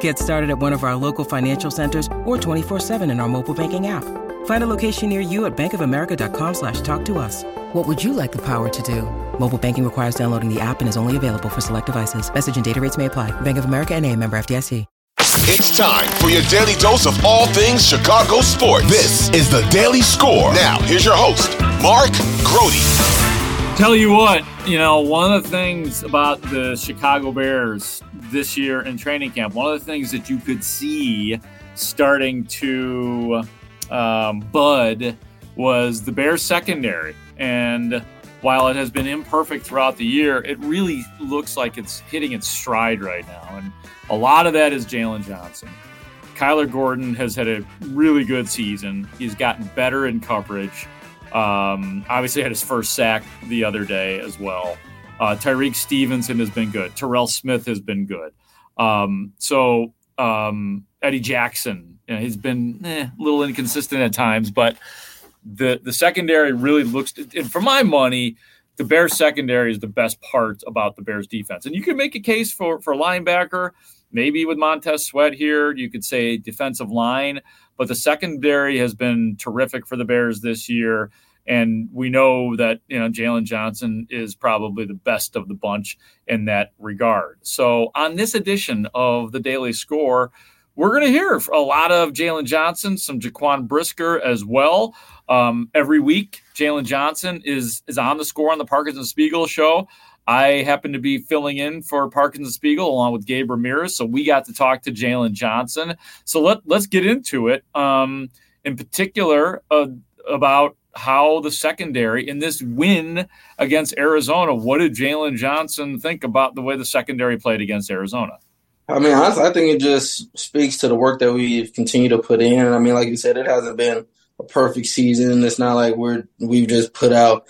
Get started at one of our local financial centers or 24-7 in our mobile banking app. Find a location near you at bankofamerica.com slash talk to us. What would you like the power to do? Mobile banking requires downloading the app and is only available for select devices. Message and data rates may apply. Bank of America and a member FDIC. It's time for your daily dose of all things Chicago sports. This is the Daily Score. Now, here's your host, Mark Grote. Tell you what, you know, one of the things about the Chicago Bears this year in training camp, one of the things that you could see starting to um, bud was the Bears secondary. And while it has been imperfect throughout the year, it really looks like it's hitting its stride right now. And a lot of that is Jaylon Johnson. Kyler Gordon has had a really good season. He's gotten better in coverage. Um, obviously, had his first sack the other day as well. Uh, Tyrique Stevenson has been good. Terrell Smith has been good. Um, so um, Eddie Jackson, you know, he's been eh, a little inconsistent at times, but the the secondary really looks. And for my money, the Bears secondary is the best part about the Bears defense. And you can make a case for for linebacker, maybe with Montez Sweat here. You could say defensive line, but the secondary has been terrific for the Bears this year. And we know that you know Jaylon Johnson is probably the best of the bunch in that regard. So on this edition of the Daily Score, we're going to hear a lot of Jaylon Johnson, some Jaquan Brisker as well. Um, every week, Jaylon Johnson is is on the score on the Parkins and Spiegel show. I happen to be filling in for Parkins and Spiegel along with Gabe Ramirez, so we got to talk to Jaylon Johnson. So let let's get into it. Um, in particular, uh, about how the secondary in this win against Arizona. What did Jaylon Johnson think about the way the secondary played against Arizona? I mean, honestly, I think it just speaks to the work that we've continued to put in. I mean, like you said, it hasn't been a perfect season. It's not like we're we've just put out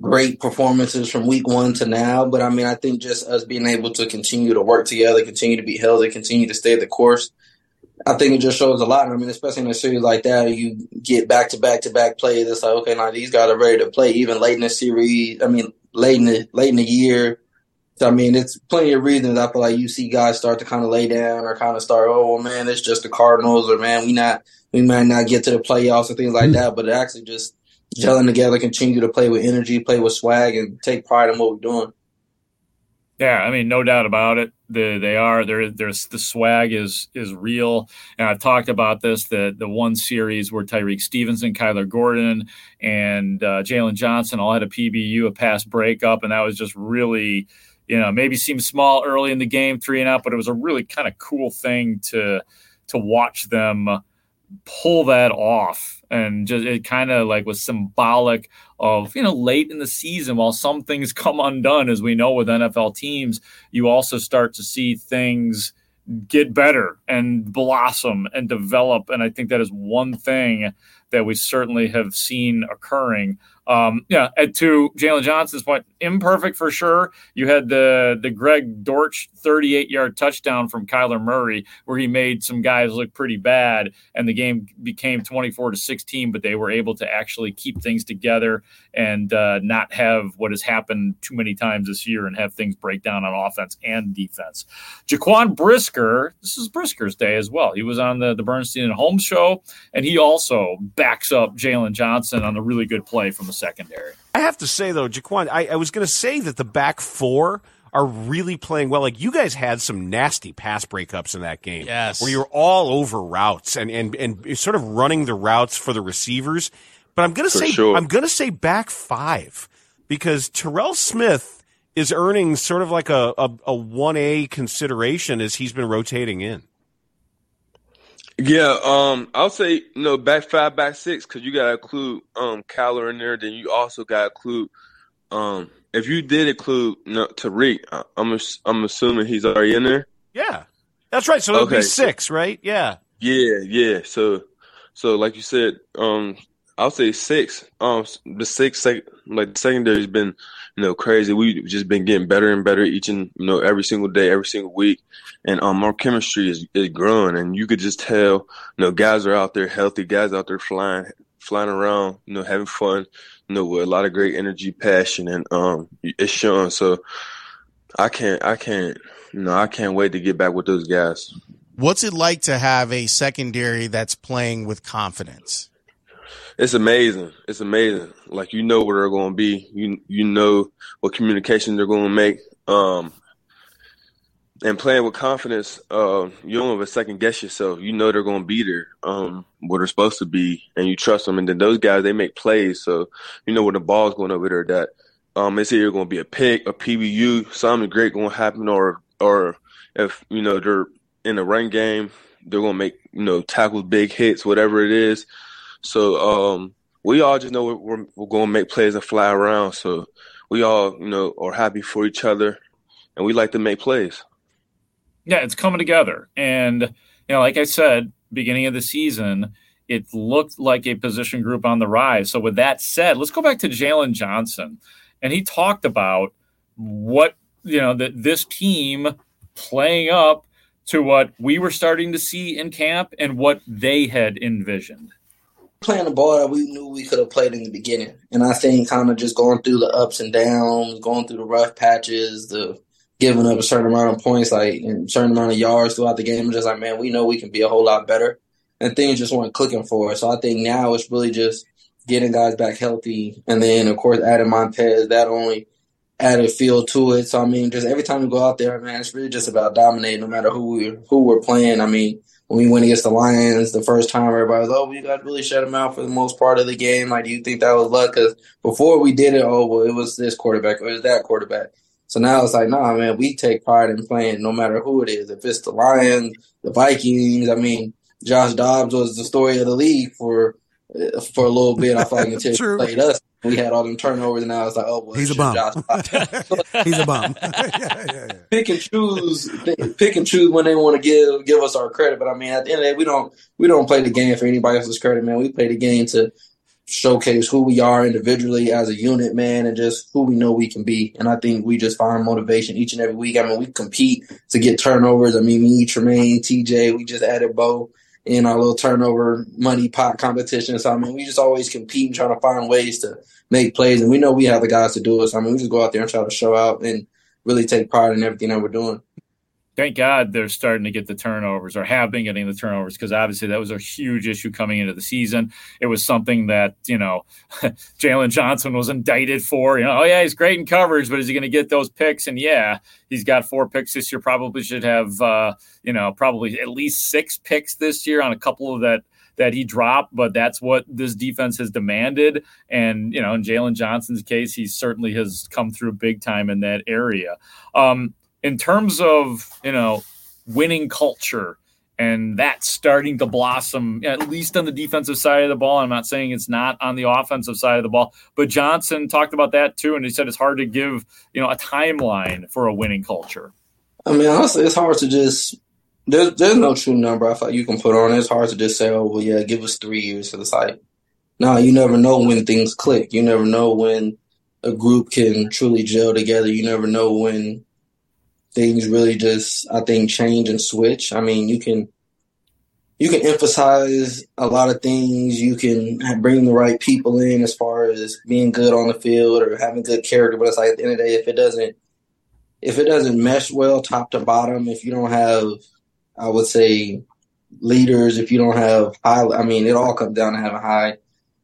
great performances from week one to now. But I mean, I think just us being able to continue to work together, continue to be healthy, continue to stay the course. I think it just shows a lot. I mean, especially in a series like that, you get back to back to back plays. It's like, okay, now these guys are ready to play. Even late in the series, I mean, late in the late in the year. So, I mean, it's plenty of reasons. I feel like you see guys start to kind of lay down or kind of start, oh well, man, it's just the Cardinals, or man, we not we might not get to the playoffs or things like mm-hmm. that. But it actually just gelling together, continue to play with energy, play with swag, and take pride in what we're doing. Yeah, I mean, no doubt about it. The, they are there. There's the swag is is real, and I've talked about this. The the one series where Tyrique Stevenson, Kyler Gordon, and uh, Jaylon Johnson all had a PBU, a pass breakup, and that was just really, you know, maybe seemed small early in the game, three and out, but it was a really kind of cool thing to to watch them pull that off and just it kind of like was symbolic of you know late in the season while some things come undone as we know with NFL teams you also start to see things get better and blossom and develop and I think that is one thing that we certainly have seen occurring. Um, yeah, and to Jaylon Johnson's point, imperfect for sure. You had the the Greg Dortch 38 yard touchdown from Kyler Murray, where he made some guys look pretty bad, and the game became 24 to 16. But they were able to actually keep things together and uh, not have what has happened too many times this year and have things break down on offense and defense. Jaquan Brisker, this is Brisker's day as well. He was on the the Bernstein and Holmes show, and he also backs up Jaylon Johnson on a really good play from the secondary. I have to say though, Jaquan, I, I was going to say that the back four are really playing well. Like you guys had some nasty pass breakups in that game, yes, where you're all over routes and and and sort of running the routes for the receivers. But I'm going to say sure. I'm going to say back five because Terrell Smith is earning sort of like a a one A consideration as he's been rotating in. Yeah, um, I'll say you know back five, back six, because you got to include um Kyler in there. Then you also got to include um if you did include you know, Tariq, I'm I'm assuming he's already in there. Yeah, that's right. So it'll okay. be six, right? Yeah. Yeah, yeah. So, so like you said, um, I'll say six. Um, the six, sec, like secondary's been, you know, crazy. We've just been getting better and better each and you know every single day, every single week, and um, our chemistry is is growing, and you could just tell, you know, guys are out there healthy, guys out there flying, flying around, you know, having fun, you know, with a lot of great energy, passion, and um, it's showing. So, I can't, I can't, you know, I can't wait to get back with those guys. What's it like to have a secondary that's playing with confidence? It's amazing. It's amazing. Like you know where they're going to be. You you know what communication they're going to make. Um, and playing with confidence, uh, you don't ever second guess yourself. You know they're going to be there, um, where they're supposed to be, and you trust them. And then those guys, they make plays, so you know when the ball's going over there that um, it's either going to be a pick, a PBU, something great going to happen, or or if you know they're in the run game, they're going to make you know tackles, big hits, whatever it is. So um, we all just know we're, we're going to make plays and fly around. So we all, you know, are happy for each other, and we like to make plays. Yeah, it's coming together, and you know, like I said, beginning of the season, it looked like a position group on the rise. So with that said, let's go back to Jaylon Johnson, and he talked about what you know that this team playing up to what we were starting to see in camp and what they had envisioned playing the ball that we knew we could have played in the beginning. And I think kind of just going through the ups and downs, going through the rough patches, the giving up a certain amount of points, like a certain amount of yards throughout the game, just like, man, we know we can be a whole lot better. And things just weren't clicking for us. So I think now it's really just getting guys back healthy. And then, of course, adding Montez, that only added feel to it. So, I mean, just every time we go out there, man, it's really just about dominating no matter who, we, who we're playing. I mean, when we went against the Lions the first time, everybody was, oh, you guys really shut them out for the most part of the game. Like, do you think that was luck? Because before we did it, oh, well, it was this quarterback or it was that quarterback. So now it's like, nah, man, we take pride in playing no matter who it is. If it's the Lions, the Vikings, I mean, Josh Dobbs was the story of the league for uh, for a little bit. I feel like until he played us, we had all them turnovers, and now it's like, oh, well, he's a bum. he's a bum. yeah, yeah, yeah. Pick and choose, pick and choose when they want to give give us our credit. But I mean, at the end of the day, we don't we don't play the game for anybody else's credit, man. We play the game to showcase who we are individually as a unit, man, and just who we know we can be. And I think we just find motivation each and every week. I mean, we compete to get turnovers. I mean, me, Tremaine, TJ, we just added Bo in our little turnover money pot competition. So I mean, we just always compete and trying to find ways to make plays, and we know we have the guys to do it. So I mean, we just go out there and try to show out and really take pride in everything that we're doing thank God they're starting to get the turnovers or have been getting the turnovers because obviously that was a huge issue coming into the season. It was something that, you know, Jaylon Johnson was indicted for. You know, oh, yeah, he's great in coverage, but is he going to get those picks? And yeah, he's got four picks this year. Probably should have, uh, you know, probably at least six picks this year on a couple of that that he dropped, but that's what this defense has demanded. And, you know, in Jaylon Johnson's case, he certainly has come through big time in that area. Um, in terms of you know winning culture and that's starting to blossom at least on the defensive side of the ball. I'm not saying it's not on the offensive side of the ball, but Johnson talked about that too, and he said it's hard to give you know a timeline for a winning culture. I mean, honestly, it's hard to just there's there's no true number I thought you can put on. It's hard to just say, oh well, yeah, give us three years for the site. No, you never know when things click. You never know when a group can truly gel together. You never know when things really just I think change and switch. I mean, you can you can emphasize a lot of things. You can bring the right people in as far as being good on the field or having good character. But it's like at the end of the day, if it doesn't if it doesn't mesh well top to bottom, if you don't have, I would say, leaders, if you don't have high, I mean, it all comes down to having high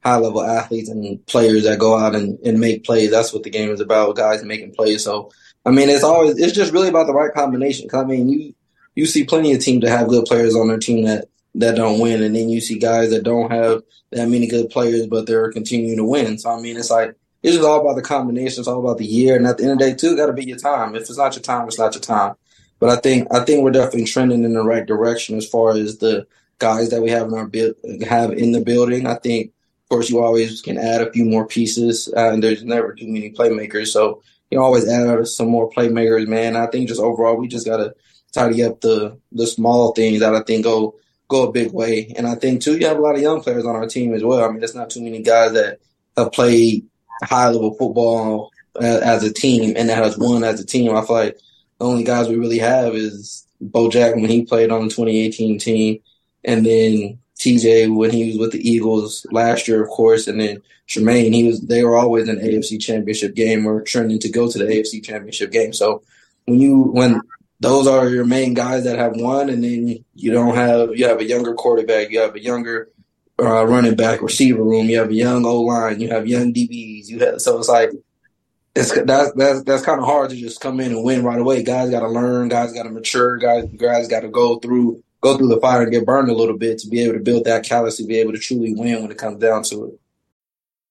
high level athletes and players that go out and, and make plays. That's what the game is about, guys making plays. So I mean, it's always it's just really about the right combination. Cause I mean, you you see plenty of teams that have good players on their team that that don't win, and then you see guys that don't have that many good players, but they're continuing to win. So I mean, it's like it's just all about the combination. It's all about the year. And at the end of the day, too, got to be your time. If it's not your time, it's not your time. But I think I think we're definitely trending in the right direction as far as the guys that we have in our build have in the building. I think, of course, you always can add a few more pieces, uh, and there's never too many playmakers. So you always add some more playmakers, man. I think just overall, we just got to tidy up the the small things that I think go go a big way. And I think too, you have a lot of young players on our team as well. I mean, there's not too many guys that have played high level football as, as a team and that has won as a team. I feel like the only guys we really have is Bo Jack when he played on the 2018 team, and then TJ when he was with the Eagles last year, of course, and then Jermaine. He was they were always in AFC Championship game or trending to go to the AFC Championship game. So when you when those are your main guys that have won, and then you don't have you have a younger quarterback, you have a younger uh, running back, receiver room, you have a young O line, you have young DBs, you have so it's like it's that's that's that's kind of hard to just come in and win right away. Guys got to learn. Guys got to mature. Guys guys got to go through go through the fire and get burned a little bit to be able to build that callus to be able to truly win when it comes down to it.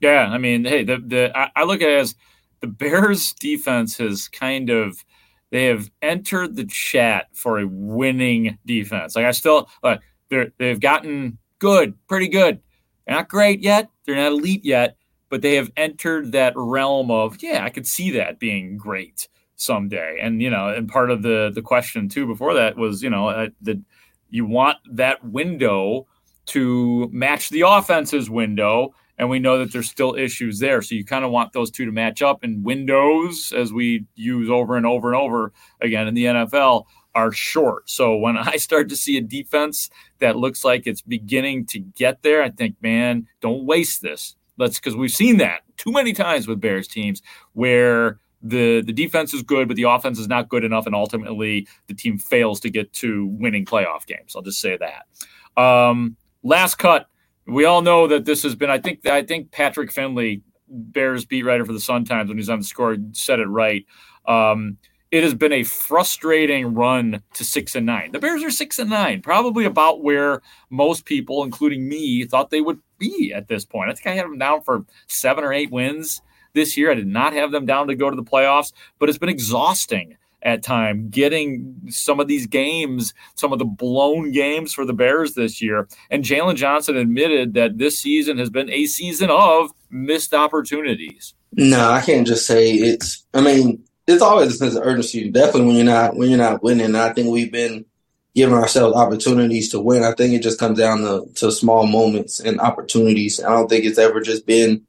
Yeah, I mean, hey, the the I, I look at it as the Bears defense has kind of they have entered the chat for a winning defense. Like I still like they they've gotten good, pretty good. They're not great yet. They're not elite yet, but they have entered that realm of yeah, I could see that being great someday. And you know, and part of the the question too before that was you know uh, that you want that window to match the offense's window and we know that there's still issues there. So you kind of want those two to match up. And windows, as we use over and over and over again in the NFL, are short. So when I start to see a defense that looks like it's beginning to get there, I think, man, don't waste this. Let's because we've seen that too many times with Bears teams where the the defense is good, but the offense is not good enough, and ultimately the team fails to get to winning playoff games. I'll just say that. Um, last cut we all know that this has been. I think. I think Patrick Finley, Bears beat writer for the Sun Times, when he's on the score, said it right. Um, it has been a frustrating run to six and nine. The Bears are six and nine, probably about where most people, including me, thought they would be at this point. I think I had them down for seven or eight wins this year. I did not have them down to go to the playoffs, but it's been exhausting at time getting some of these games, some of the blown games for the Bears this year. And Jaylon Johnson admitted that this season has been a season of missed opportunities. No, I can't just say it's. I mean, it's always a sense of urgency. Definitely when you're not when you're not winning. I think we've been giving ourselves opportunities to win. I think it just comes down to, to small moments and opportunities. I don't think it's ever just been,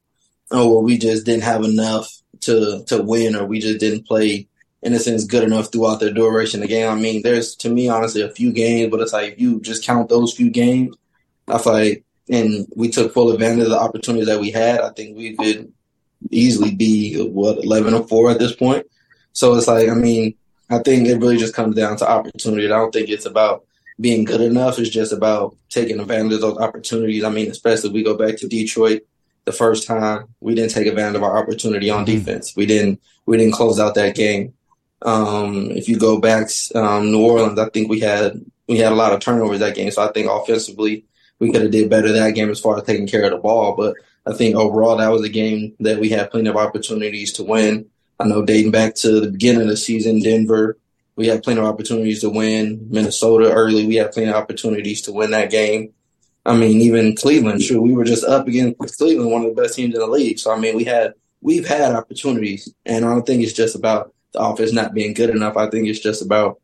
oh, well, we just didn't have enough to to win, or we just didn't play in a sense good enough throughout the duration of the game. I mean, there's to me honestly a few games, but it's like if you just count those few games, I feel like and we took full advantage of the opportunities that we had. I think we could easily be what eleven or four at this point. So it's like I mean, I think it really just comes down to opportunity. I don't think it's about being good enough. It's just about taking advantage of those opportunities. I mean, especially if we go back to Detroit the first time, we didn't take advantage of our opportunity on mm-hmm. defense. We didn't we didn't close out that game. Um, if you go back, um, New Orleans, I think we had we had a lot of turnovers that game. So I think offensively we could have did better that game as far as taking care of the ball. But I think overall that was a game that we had plenty of opportunities to win. I know dating back to the beginning of the season, Denver, we had plenty of opportunities to win. Minnesota early, we had plenty of opportunities to win that game. I mean, even Cleveland, sure, we were just up against Cleveland, one of the best teams in the league. So I mean, we had we've had opportunities, and I don't think it's just about offense not being good enough. I think it's just about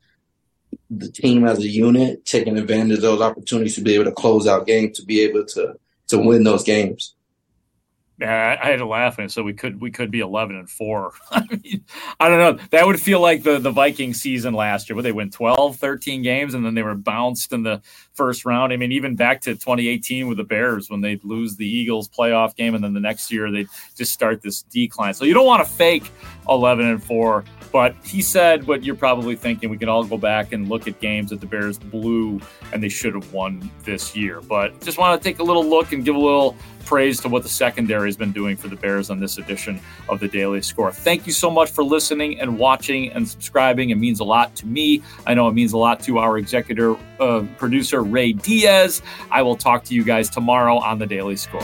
the team as a unit taking advantage of those opportunities to be able to close out games, to be able to to win those games. Yeah, I had to laugh and so we could we could be eleven and four. I mean, I don't know. That would feel like the the Viking season last year where they win 12, 13 games and then they were bounced in the first round. I mean, even back to 2018 with the Bears when they'd lose the Eagles playoff game and then the next year they just start this decline. So you don't want to fake 11 and 4, but he said what you're probably thinking. We can all go back and look at games that the Bears blew and they should have won this year. But just want to take a little look and give a little praise to what the secondary has been doing for the Bears on this edition of the Daily Score. Thank you so much for listening and watching and subscribing. It means a lot to me. I know it means a lot to our executive uh, producer, Ray Diaz. I will talk to you guys tomorrow on the Daily Score.